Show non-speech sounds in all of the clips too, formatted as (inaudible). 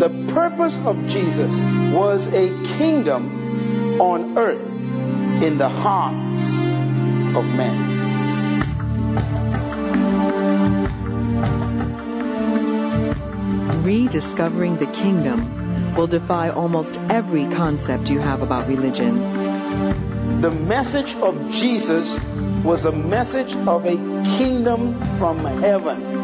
The purpose of Jesus was a kingdom on earth in the hearts of men. Rediscovering the kingdom will defy almost every concept you have about religion. The message of Jesus was a message of a kingdom from heaven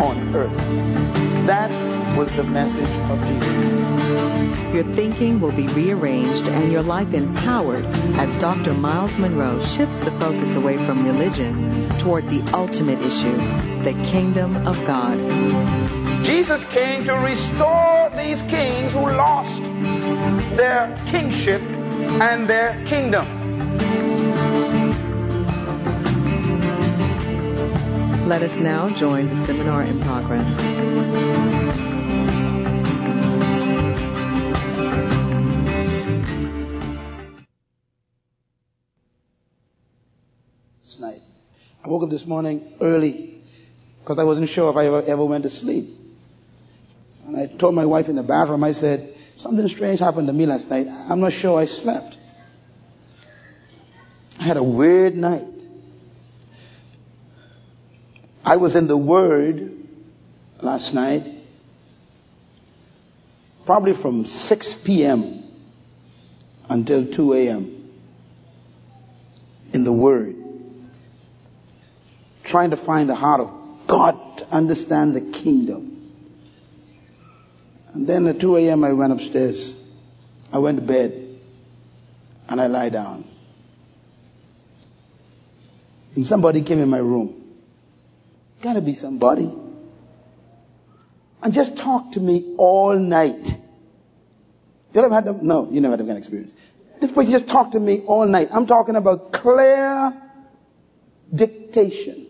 on earth. That was the message of Jesus. Your thinking will be rearranged and your life empowered as Dr. Myles Munroe shifts the focus away from religion toward the ultimate issue, the kingdom of God. Jesus came to restore these kings who lost their kingship and their kingdom. Let us now join the seminar in progress. night. I woke up this morning early because I wasn't sure if I ever, ever went to sleep. And I told my wife in the bathroom, I said, something strange happened to me last night. I'm not sure I slept. I had a weird night. I was in the Word last night, probably from 6 p.m. until 2 a.m. in the Word trying to find the heart of God to understand the kingdom. And then at 2 a.m. I went upstairs. I went to bed and I lie down. And somebody came in my room. Gotta be somebody. And just talk to me all night. You ever had them? No, you never had that experience. This person just talked to me all night. I'm talking about clear dictation.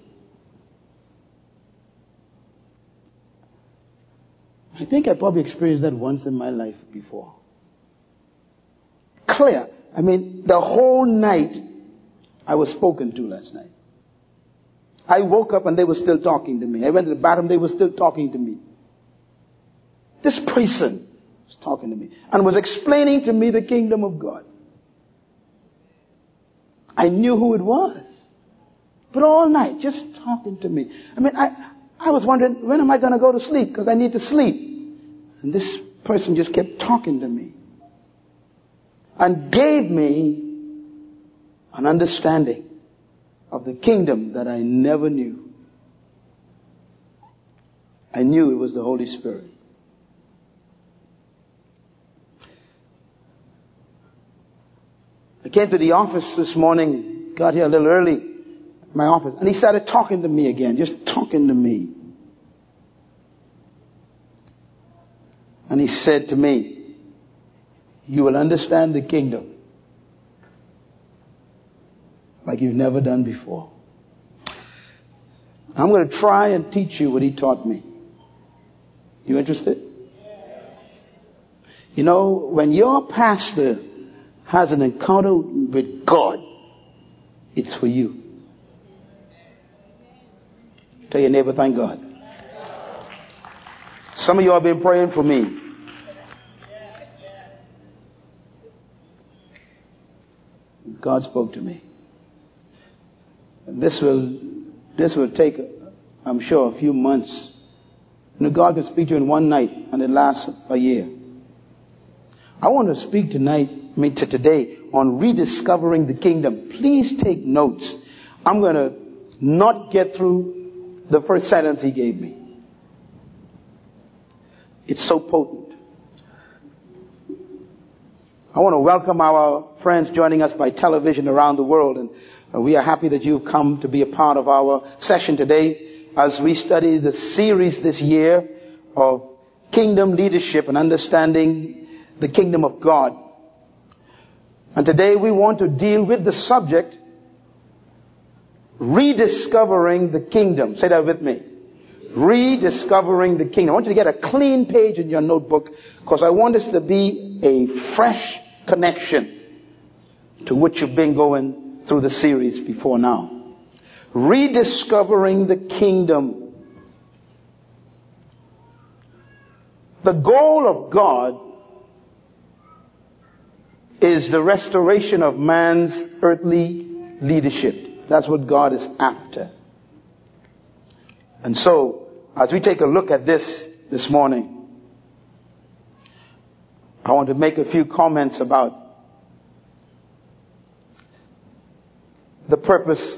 I think I probably experienced that once in my life before. Clear. I mean, the whole night I was spoken to last night. I woke up and they were still talking to me. I went to the bathroom, they were still talking to me. This person was talking to me and was explaining to me the kingdom of God. I knew who it was. But all night, just talking to me. I mean, I, I was wondering, when am I going to go to sleep? Because I need to sleep. And this person just kept talking to me and gave me an understanding of the kingdom that I never knew. I knew it was the Holy Spirit. I came to the office this morning, got here a little early, my office, and he started talking to me again, just talking to me. And he said to me, you will understand the kingdom like you've never done before. I'm going to try and teach you what he taught me. You interested? You know, when your pastor has an encounter with God, it's for you. Tell your neighbor, thank God. Some of you have been praying for me. God spoke to me. This will, this will take, I'm sure, a few months. You know, God can speak to you in one night and it lasts a year. I want to speak tonight, I mean to today, on rediscovering the kingdom. Please take notes. I'm going to not get through the first sentence he gave me. It's so potent. I want to welcome our friends joining us by television around the world and we are happy that you've come to be a part of our session today as we study the series this year of kingdom leadership and understanding the kingdom of God. And today we want to deal with the subject rediscovering the kingdom. Say that with me. Rediscovering the kingdom. I want you to get a clean page in your notebook because I want this to be a fresh connection to what you've been going through the series before now. Rediscovering the kingdom. The goal of God is the restoration of man's earthly leadership. That's what God is after. And so, as we take a look at this this morning, I want to make a few comments about the purpose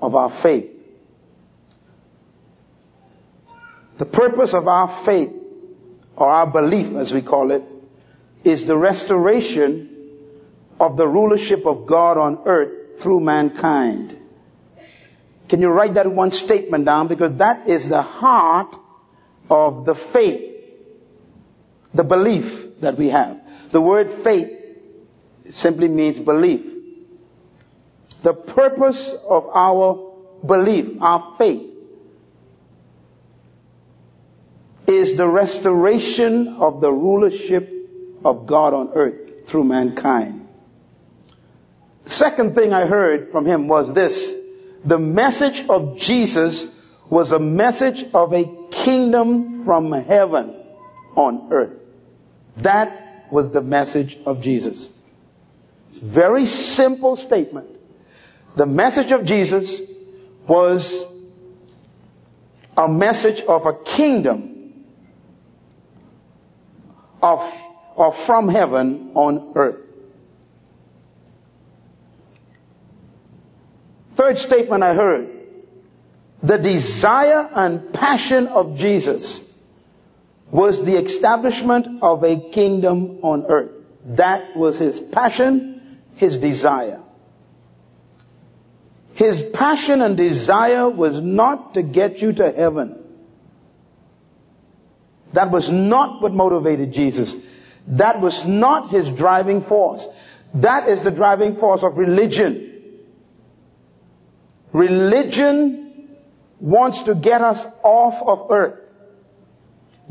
of our faith. The purpose of our faith, or our belief as we call it, is the restoration of the rulership of God on earth through mankind. Can you write that one statement down? Because that is the heart of the faith, the belief that we have. The word faith simply means belief. The purpose of our belief, our faith, is the restoration of the rulership of God on earth through mankind. Second thing I heard from him was this. The message of Jesus was a message of a kingdom from heaven on earth. That was the message of Jesus. It's a very simple statement. The message of Jesus was a message of a kingdom of or from heaven on earth. Third statement I heard. The desire and passion of Jesus was the establishment of a kingdom on earth. That was his passion, his desire. His passion and desire was not to get you to heaven. That was not what motivated Jesus. That was not his driving force. That is the driving force of religion. Religion wants to get us off of earth.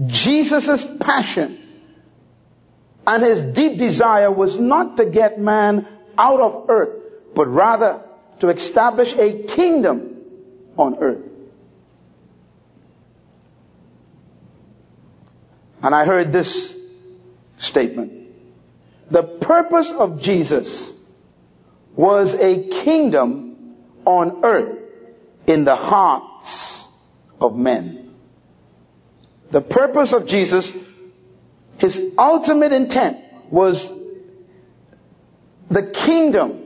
Jesus' passion and his deep desire was not to get man out of earth, but rather to establish a kingdom on earth. And I heard this statement. The purpose of Jesus was a kingdom on earth in the hearts of men. The purpose of Jesus, his ultimate intent was the kingdom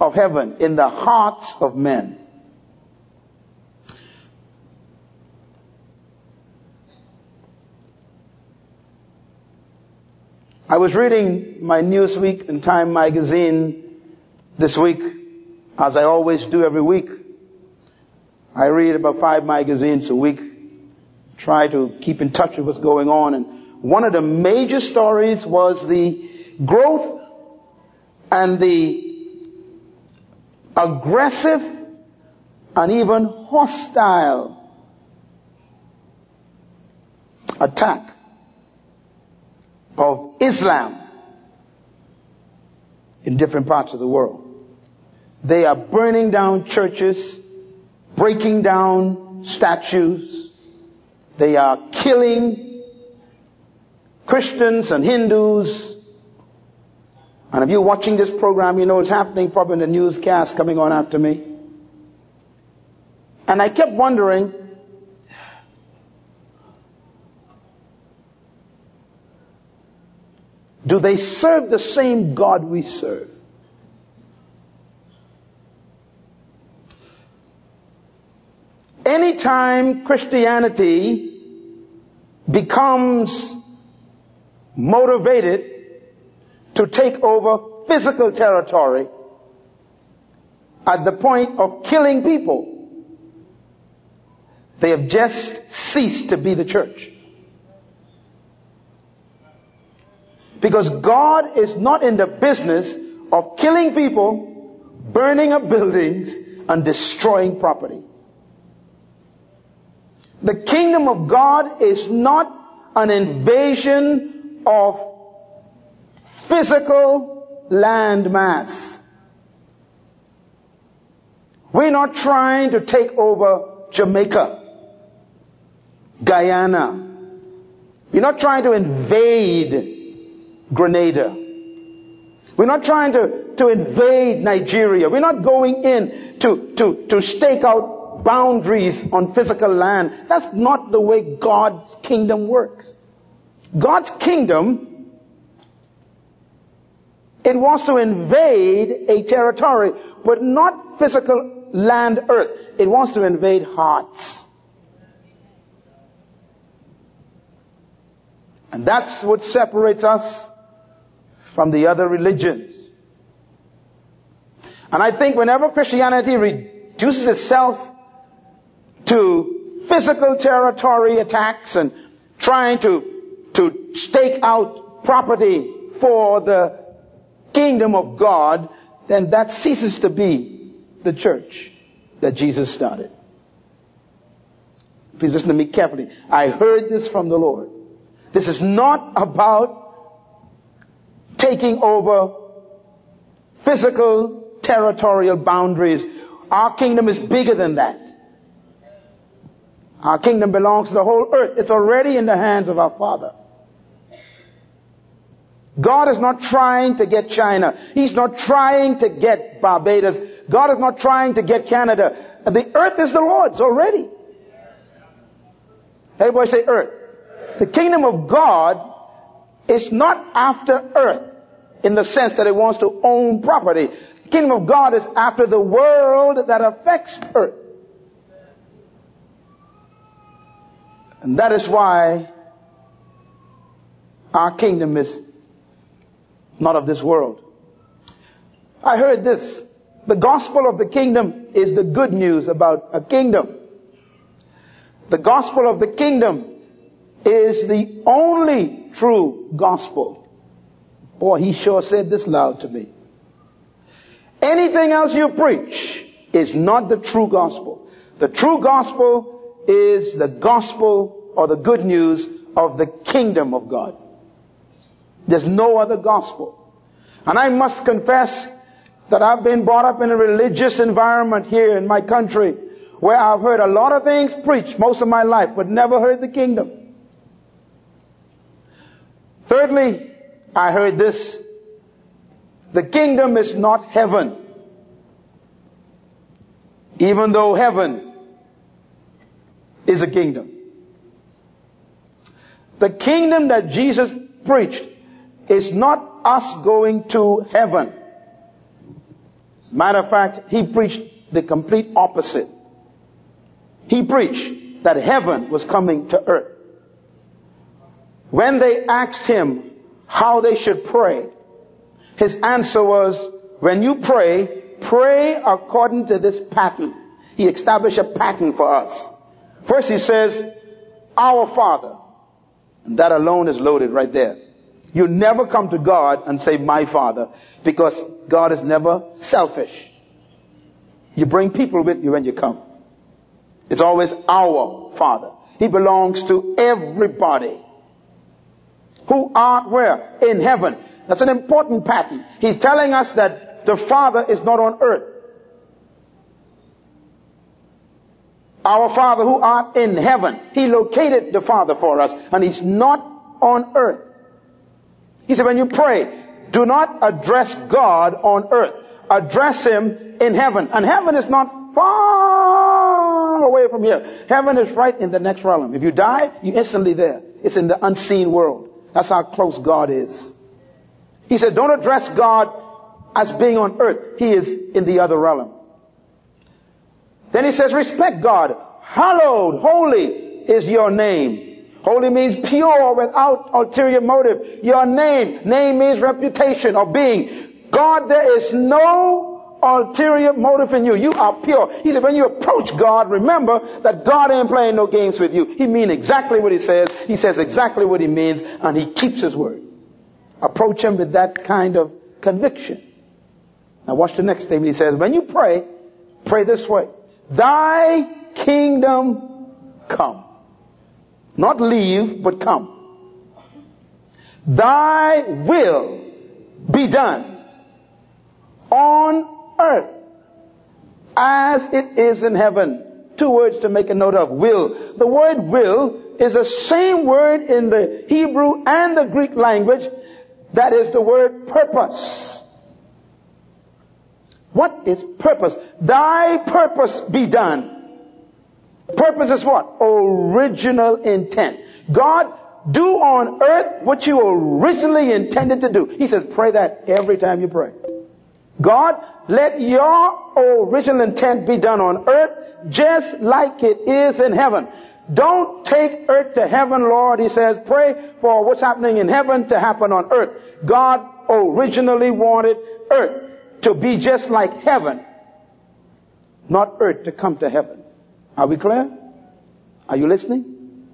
of heaven in the hearts of men. I was reading my Newsweek and Time magazine this week, as I always do every week. I read about five magazines a week, try to keep in touch with what's going on, and one of the major stories was the growth and the aggressive and even hostile attack of Islam in different parts of the world. They are burning down churches, breaking down statues. They are killing Christians and Hindus. And if you're watching this program, you know it's happening probably in the newscast coming on after me. And I kept wondering, Do they serve the same God we serve? Anytime Christianity becomes motivated to take over physical territory at the point of killing people, they have just ceased to be the church. Because God is not in the business of killing people, burning up buildings, and destroying property. The kingdom of God is not an invasion of physical land mass. We're not trying to take over Jamaica. Guyana. We're not trying to invade Grenada. We're not trying to, to invade Nigeria. We're not going in to, to, to stake out boundaries on physical land. That's not the way God's kingdom works. God's kingdom, it wants to invade a territory, but not physical land, earth. It wants to invade hearts. And that's what separates us from the other religions. And I think whenever Christianity reduces itself to physical territory attacks and trying to, to stake out property for the kingdom of God, then that ceases to be the church that Jesus started. Please listen to me carefully. I heard this from the Lord. This is not about taking over physical territorial boundaries. Our kingdom is bigger than that. Our kingdom belongs to the whole earth. It's already in the hands of our Father. God is not trying to get China. He's not trying to get Barbados. God is not trying to get Canada. The earth is the Lord's already. Everybody say earth. The kingdom of God is not after earth in the sense that it wants to own property. The kingdom of God is after the world that affects earth. And that is why our kingdom is not of this world. I heard this. The gospel of the kingdom is the good news about a kingdom. The gospel of the kingdom is the only true gospel. Boy, he sure said this loud to me. Anything else you preach is not the true gospel. The true gospel is the gospel or the good news of the kingdom of God. There's no other gospel. And I must confess that I've been brought up in a religious environment here in my country where I've heard a lot of things preached most of my life, but never heard the kingdom. Thirdly, I heard this. The kingdom is not heaven. Even though heaven is a kingdom. The kingdom that Jesus preached is not us going to heaven. As a matter of fact, he preached the complete opposite. He preached that heaven was coming to earth. When they asked him how they should pray, his answer was, when you pray, pray according to this pattern. He established a pattern for us. First he says, our Father. And that alone is loaded right there. You never come to God and say, my Father, because God is never selfish. You bring people with you when you come. It's always our Father. He belongs to everybody who art where? In heaven. That's an important pattern. He's telling us that the Father is not on earth. Our Father who art in heaven. He located the Father for us and He's not on earth. He said when you pray, do not address God on earth. Address Him in heaven. And heaven is not far away from here. Heaven is right in the next realm. If you die, you're instantly there. It's in the unseen world. That's how close God is. He said, don't address God as being on earth. He is in the other realm. Then he says, respect God. Hallowed, holy is your name. Holy means pure without ulterior motive. Your name. Name means reputation or being. God, there is no ulterior motive in you. You are pure. He said, when you approach God, remember that God ain't playing no games with you. He means exactly what he says. He says exactly what he means, and he keeps his word. Approach him with that kind of conviction. Now watch the next statement. He says, when you pray, pray this way. Thy kingdom come. Not leave, but come. Thy will be done on earth as it is in heaven. Two words to make a note of. Will. The word will is the same word in the Hebrew and the Greek language that is the word purpose. What is purpose? Thy purpose be done. Purpose is what? Original intent. God, do on earth what you originally intended to do. He says, pray that every time you pray. God, let your original intent be done on earth just like it is in heaven. Don't take earth to heaven, Lord. He says, pray for what's happening in heaven to happen on earth. God originally wanted earth to be just like heaven, not earth to come to heaven. Are we clear? Are you listening?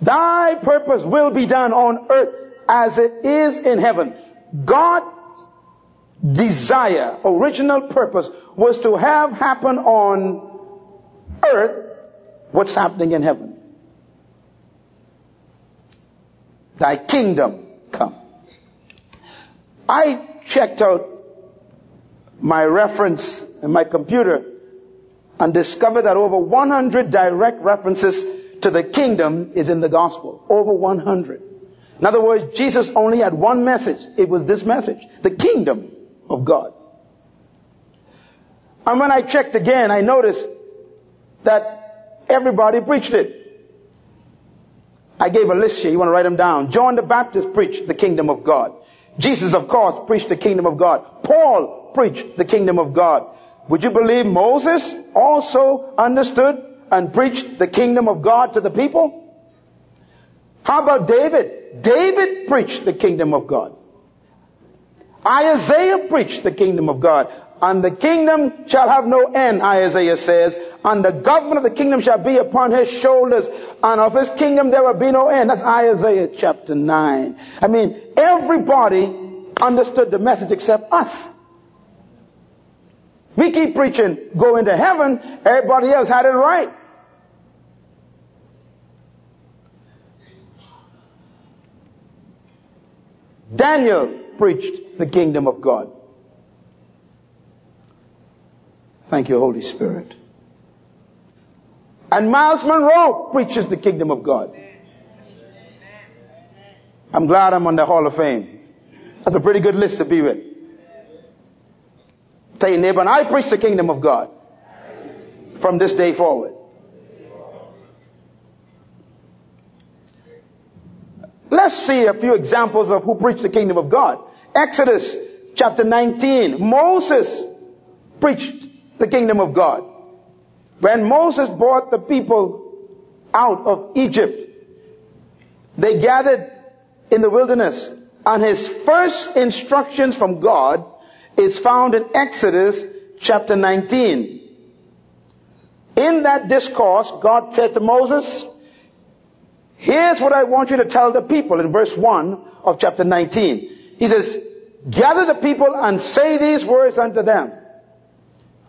Thy purpose will be done on earth as it is in heaven. God's desire, original purpose, was to have happen on earth what's happening in heaven. Thy kingdom come. I checked out my reference in my computer and discovered that over 100 direct references to the kingdom is in the gospel. Over 100. In other words, Jesus only had one message. It was this message. The kingdom of God. And when I checked again, I noticed that everybody preached it. I gave a list here. You want to write them down. John the Baptist preached the kingdom of God. Jesus, of course, preached the kingdom of God. Paul preached the kingdom of God. Would you believe Moses also understood and preached the kingdom of God to the people? How about David? David preached the kingdom of God. Isaiah preached the kingdom of God. And the kingdom shall have no end, Isaiah says. And the government of the kingdom shall be upon his shoulders. And of his kingdom there will be no end. That's Isaiah chapter 9. I mean, everybody understood the message except us. We keep preaching, go into heaven. Everybody else had it right. Daniel preached the kingdom of God. Thank you, Holy Spirit. And Myles Munroe preaches the kingdom of God. I'm glad I'm on the Hall of Fame. That's a pretty good list to be with. Tell your neighbor, and I preach the kingdom of God from this day forward. Let's see a few examples of who preached the kingdom of God. Exodus chapter 19. Moses preached the kingdom of God. When Moses brought the people out of Egypt, they gathered in the wilderness and his first instructions from God is found in Exodus chapter 19. In that discourse, God said to Moses, here's what I want you to tell the people in verse 1 of chapter 19. He says, gather the people and say these words unto them.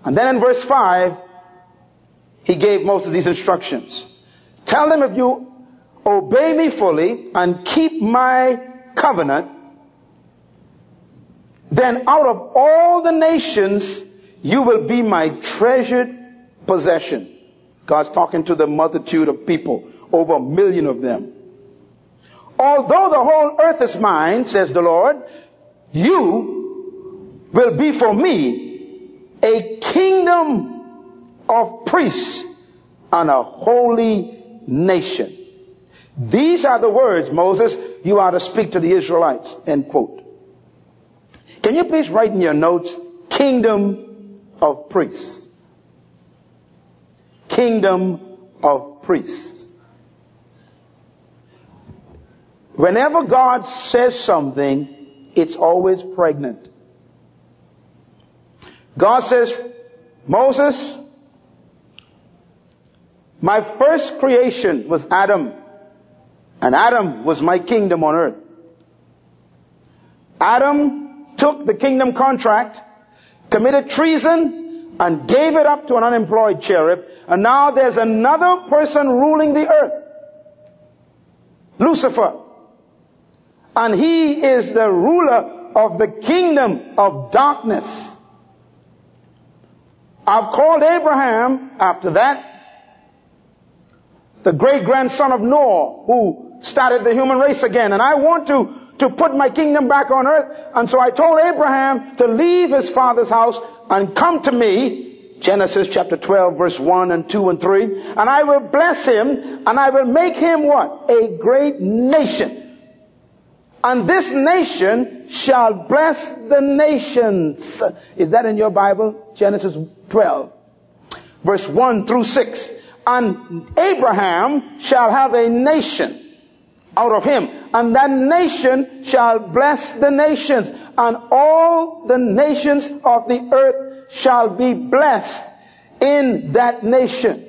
And then in verse 5, he gave Moses these instructions. Tell them if you obey me fully and keep my covenant, then out of all the nations, you will be my treasured possession. God's talking to the multitude of people, over a million of them. Although the whole earth is mine, says the Lord, you will be for me a kingdom of priests and a holy nation. These are the words, Moses, you are to speak to the Israelites. End quote. Can you please write in your notes, kingdom of priests? Kingdom of priests. Whenever God says something, it's always pregnant. God says, Moses, my first creation was Adam. And Adam was my kingdom on earth. Adam took the kingdom contract, committed treason, and gave it up to an unemployed cherub. And now there's another person ruling the earth. Lucifer. And he is the ruler of the kingdom of darkness. I've called Abraham after that the great grandson of Noah who started the human race again. And I want to, to put my kingdom back on earth. And so I told Abraham to leave his father's house and come to me. Genesis chapter 12 verse 1 and 2 and 3. And I will bless him and I will make him what? A great nation. And this nation shall bless the nations. Is that in your Bible? Genesis 12 verse 1 through 6. And Abraham shall have a nation out of him. And that nation shall bless the nations. And all the nations of the earth shall be blessed in that nation.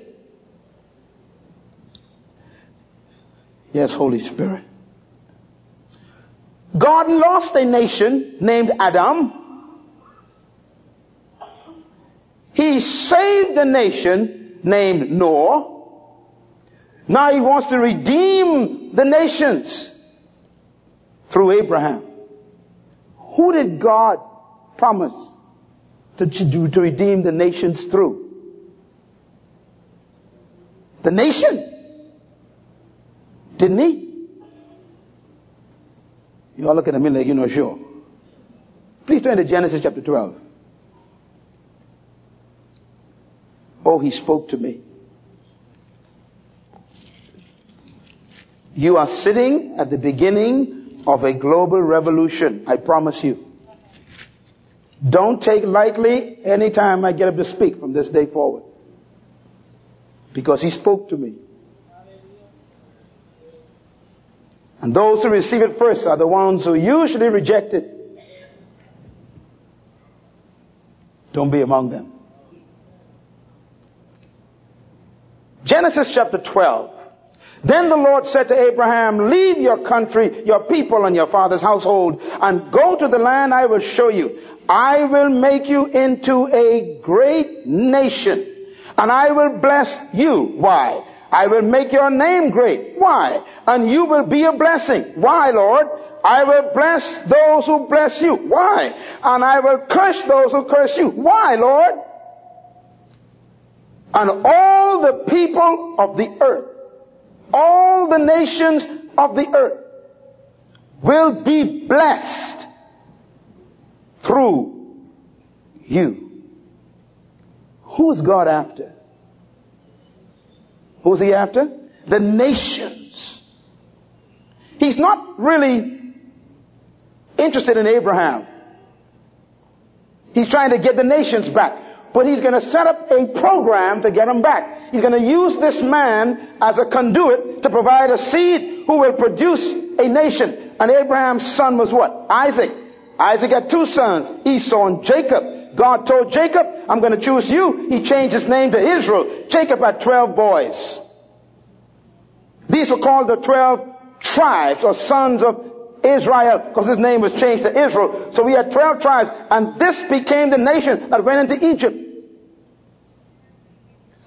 Yes, Holy Spirit. God lost a nation named Adam. He saved a nation named Noah. Now he wants to redeem the nations through Abraham. Who did God promise to, to, to redeem the nations through? The nation. Didn't he? You all looking at me like you're not sure. Please turn to Genesis chapter 12. Oh, he spoke to me. You are sitting at the beginning of a global revolution. I promise you. Don't take lightly any time I get up to speak from this day forward. Because he spoke to me. And those who receive it first are the ones who usually reject it. Don't be among them. Genesis chapter 12. Then the Lord said to Abraham, leave your country, your people, and your father's household, and go to the land I will show you. I will make you into a great nation, and I will bless you. Why? I will make your name great. Why? And you will be a blessing. Why, Lord? I will bless those who bless you. Why? And I will curse those who curse you. Why, Lord? And all the people of the earth, all the nations of the earth will be blessed through you. Who is God after? Who's he after? The nations. He's not really interested in Abraham. He's trying to get the nations back. But he's going to set up a program to get them back. He's going to use this man as a conduit to provide a seed who will produce a nation. And Abraham's son was what? Isaac. Isaac had two sons, Esau and Jacob. God told Jacob, I'm going to choose you. He changed his name to Israel. Jacob had 12 boys. These were called the 12 tribes or sons of Israel because his name was changed to Israel. So we had 12 tribes and this became the nation that went into Egypt.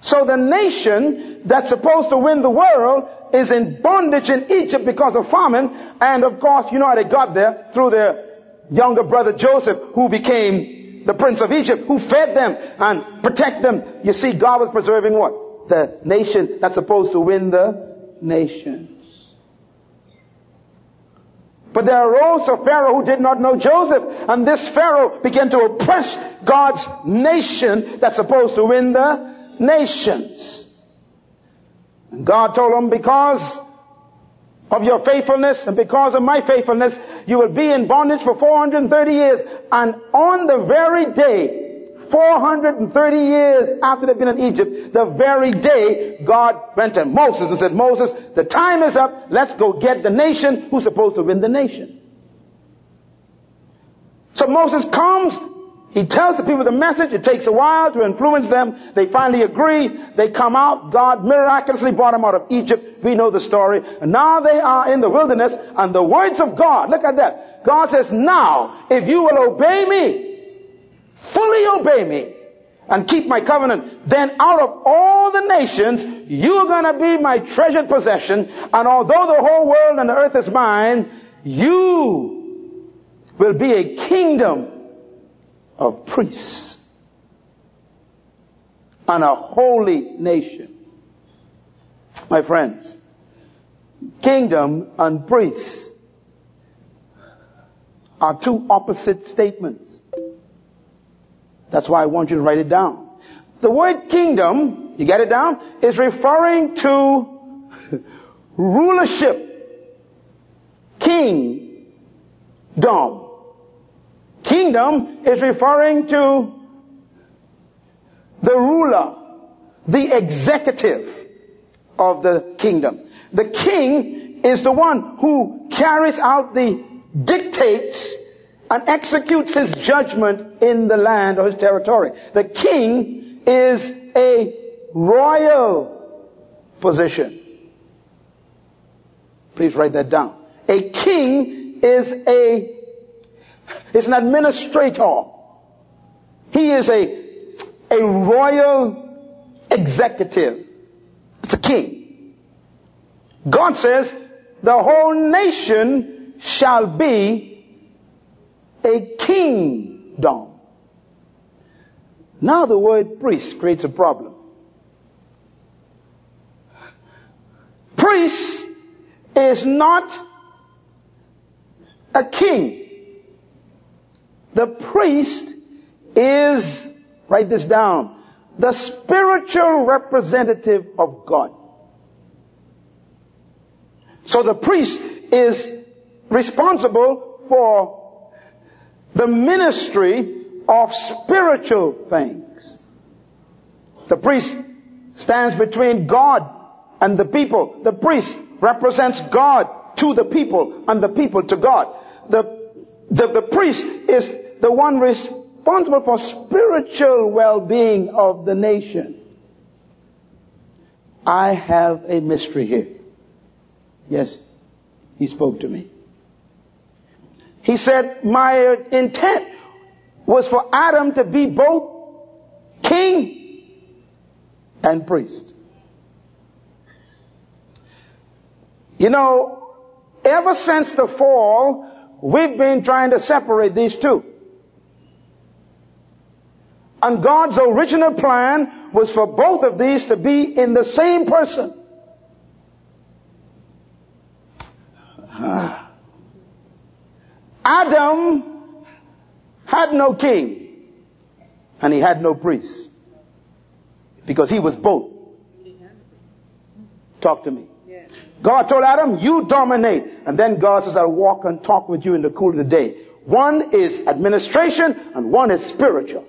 So the nation that's supposed to win the world is in bondage in Egypt because of famine. And of course, you know how they got there through their younger brother Joseph who became the prince of Egypt who fed them and protect them. You see, God was preserving what? The nation that's supposed to win the nations. But there arose a Pharaoh who did not know Joseph, and this Pharaoh began to oppress God's nation that's supposed to win the nations. And God told them, because of your faithfulness and because of my faithfulness, you will be in bondage for 430 years. And on the very day 430 years after they've been in Egypt, the very day God went to Moses and said, Moses, the time is up. Let's go get the nation who's supposed to win the nation. So Moses comes. He tells the people the message. It takes a while to influence them. They finally agree. They come out. God miraculously brought them out of Egypt. We know the story. And now they are in the wilderness and the words of God, look at that. God says, now, if you will obey me, fully obey me and keep my covenant, then out of all the nations, you're gonna be my treasured possession, and although the whole world and the earth is mine, you will be a kingdom of priests and a holy nation. My friends, kingdom and priests are two opposite statements. That's why I want you to write it down. The word kingdom, you get it down, is referring to rulership. King, dom. Kingdom is referring to the ruler, the executive of the kingdom. The king is the one who carries out the dictates and executes his judgment in the land or his territory. The king is a royal position. Please write that down. A king is a is an administrator. He is a a royal executive. It's a king. God says the whole nation shall be a kingdom. Now the word priest creates a problem. Priest is not a king. The priest is, write this down, the spiritual representative of God. So the priest is responsible for the ministry of spiritual things. The priest stands between God and the people. The priest represents God to the people and the people to God. The, the, the priest is the one responsible for spiritual well-being of the nation. I have a mystery here. Yes, he spoke to me. He said, my intent was for Adam to be both king and priest. You know, ever since the fall, we've been trying to separate these two. And God's original plan was for both of these to be in the same person. (sighs) Adam had no king and he had no priest because he was both. Talk to me. God told Adam, you dominate. And then God says, I'll walk and talk with you in the cool of the day. One is administration and one is spiritual.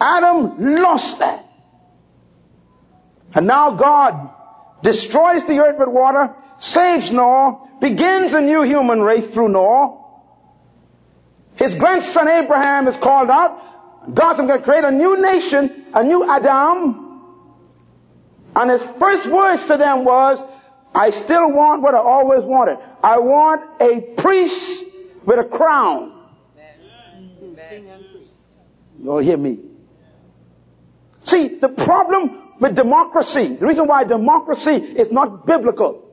Adam lost that. And now God destroys the earth with water, saves Noah, begins a new human race through Noah. His grandson Abraham is called out. God's going to create a new nation, a new Adam. And his first words to them was, I still want what I always wanted. I want a priest with a crown. You'll hear me. See, the problem with democracy. The reason why democracy is not biblical.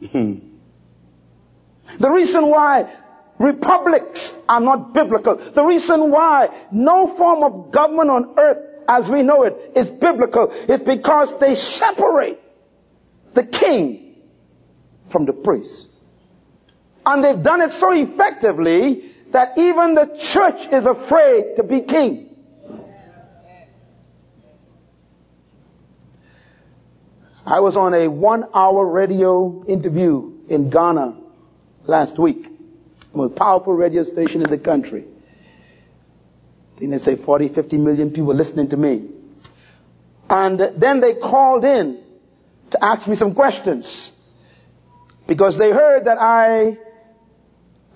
(laughs) the reason why republics are not biblical. The reason why no form of government on earth as we know it is biblical is because they separate the king from the priest. And they've done it so effectively that even the church is afraid to be king. I was on a one hour radio interview in Ghana last week. Most powerful radio station in the country. I think they say 40, 50 million people listening to me. And then they called in to ask me some questions. Because they heard that I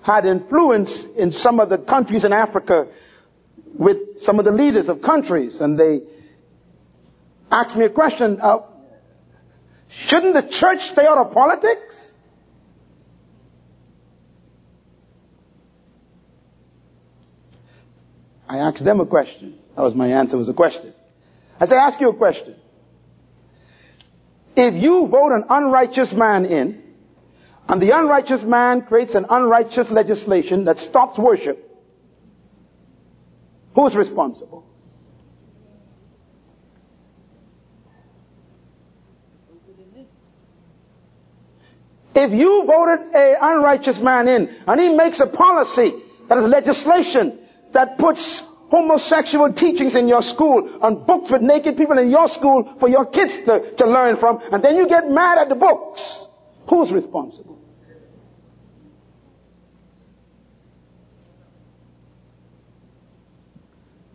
had influence in some of the countries in Africa with some of the leaders of countries. And they asked me a question, uh, Shouldn't the church stay out of politics? I asked them a question. That was my answer was a question. I say, ask you a question. If you vote an unrighteous man in, and the unrighteous man creates an unrighteous legislation that stops worship, Who's responsible? If you voted a unrighteous man in and he makes a policy that is legislation that puts homosexual teachings in your school and books with naked people in your school for your kids to, to learn from and then you get mad at the books, who's responsible?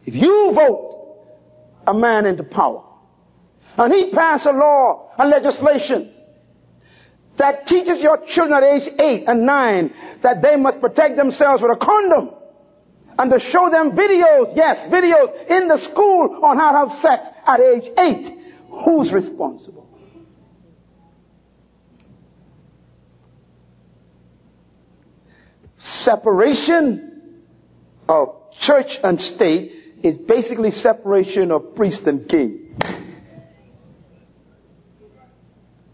If you vote a man into power and he pass a law and legislation that teaches your children at age 8 and 9 that they must protect themselves with a condom and to show them videos, yes, videos in the school on how to have sex at age 8. Who's responsible? Separation of church and state is basically separation of priest and king.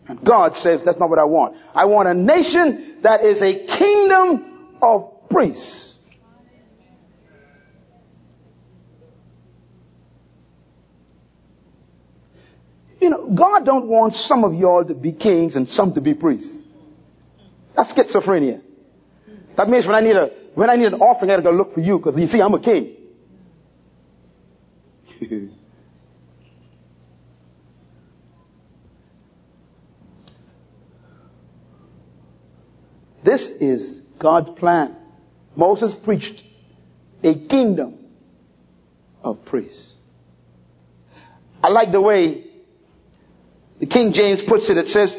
And God says, that's not what I want. I want a nation that is a kingdom of priests. God don't want some of y'all to be kings and some to be priests. That's schizophrenia. That means when I need a, when I need an offering, I gotta go look for you because you see, I'm a king. (laughs) this is God's plan. Moses preached a kingdom of priests. I like the way the King James puts it. It says,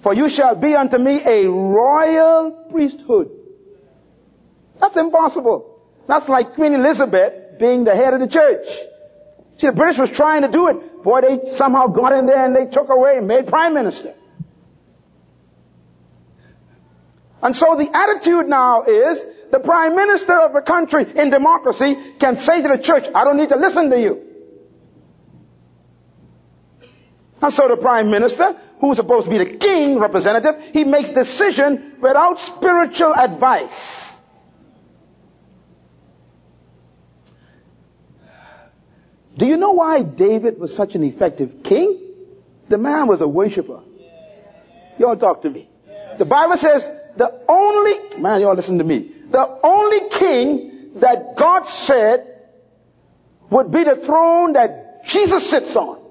For you shall be unto me a royal priesthood. That's impossible. That's like Queen Elizabeth being the head of the church. See, the British was trying to do it. Boy, they somehow got in there and they took away and made prime minister. And so the attitude now is the prime minister of a country in democracy can say to the church, I don't need to listen to you. And so the prime minister, who's supposed to be the king representative, he makes decision without spiritual advice. Do you know why David was such an effective king? The man was a worshiper. Y'all talk to me. The Bible says the only, man, y'all listen to me. The only king that God said would be the throne that Jesus sits on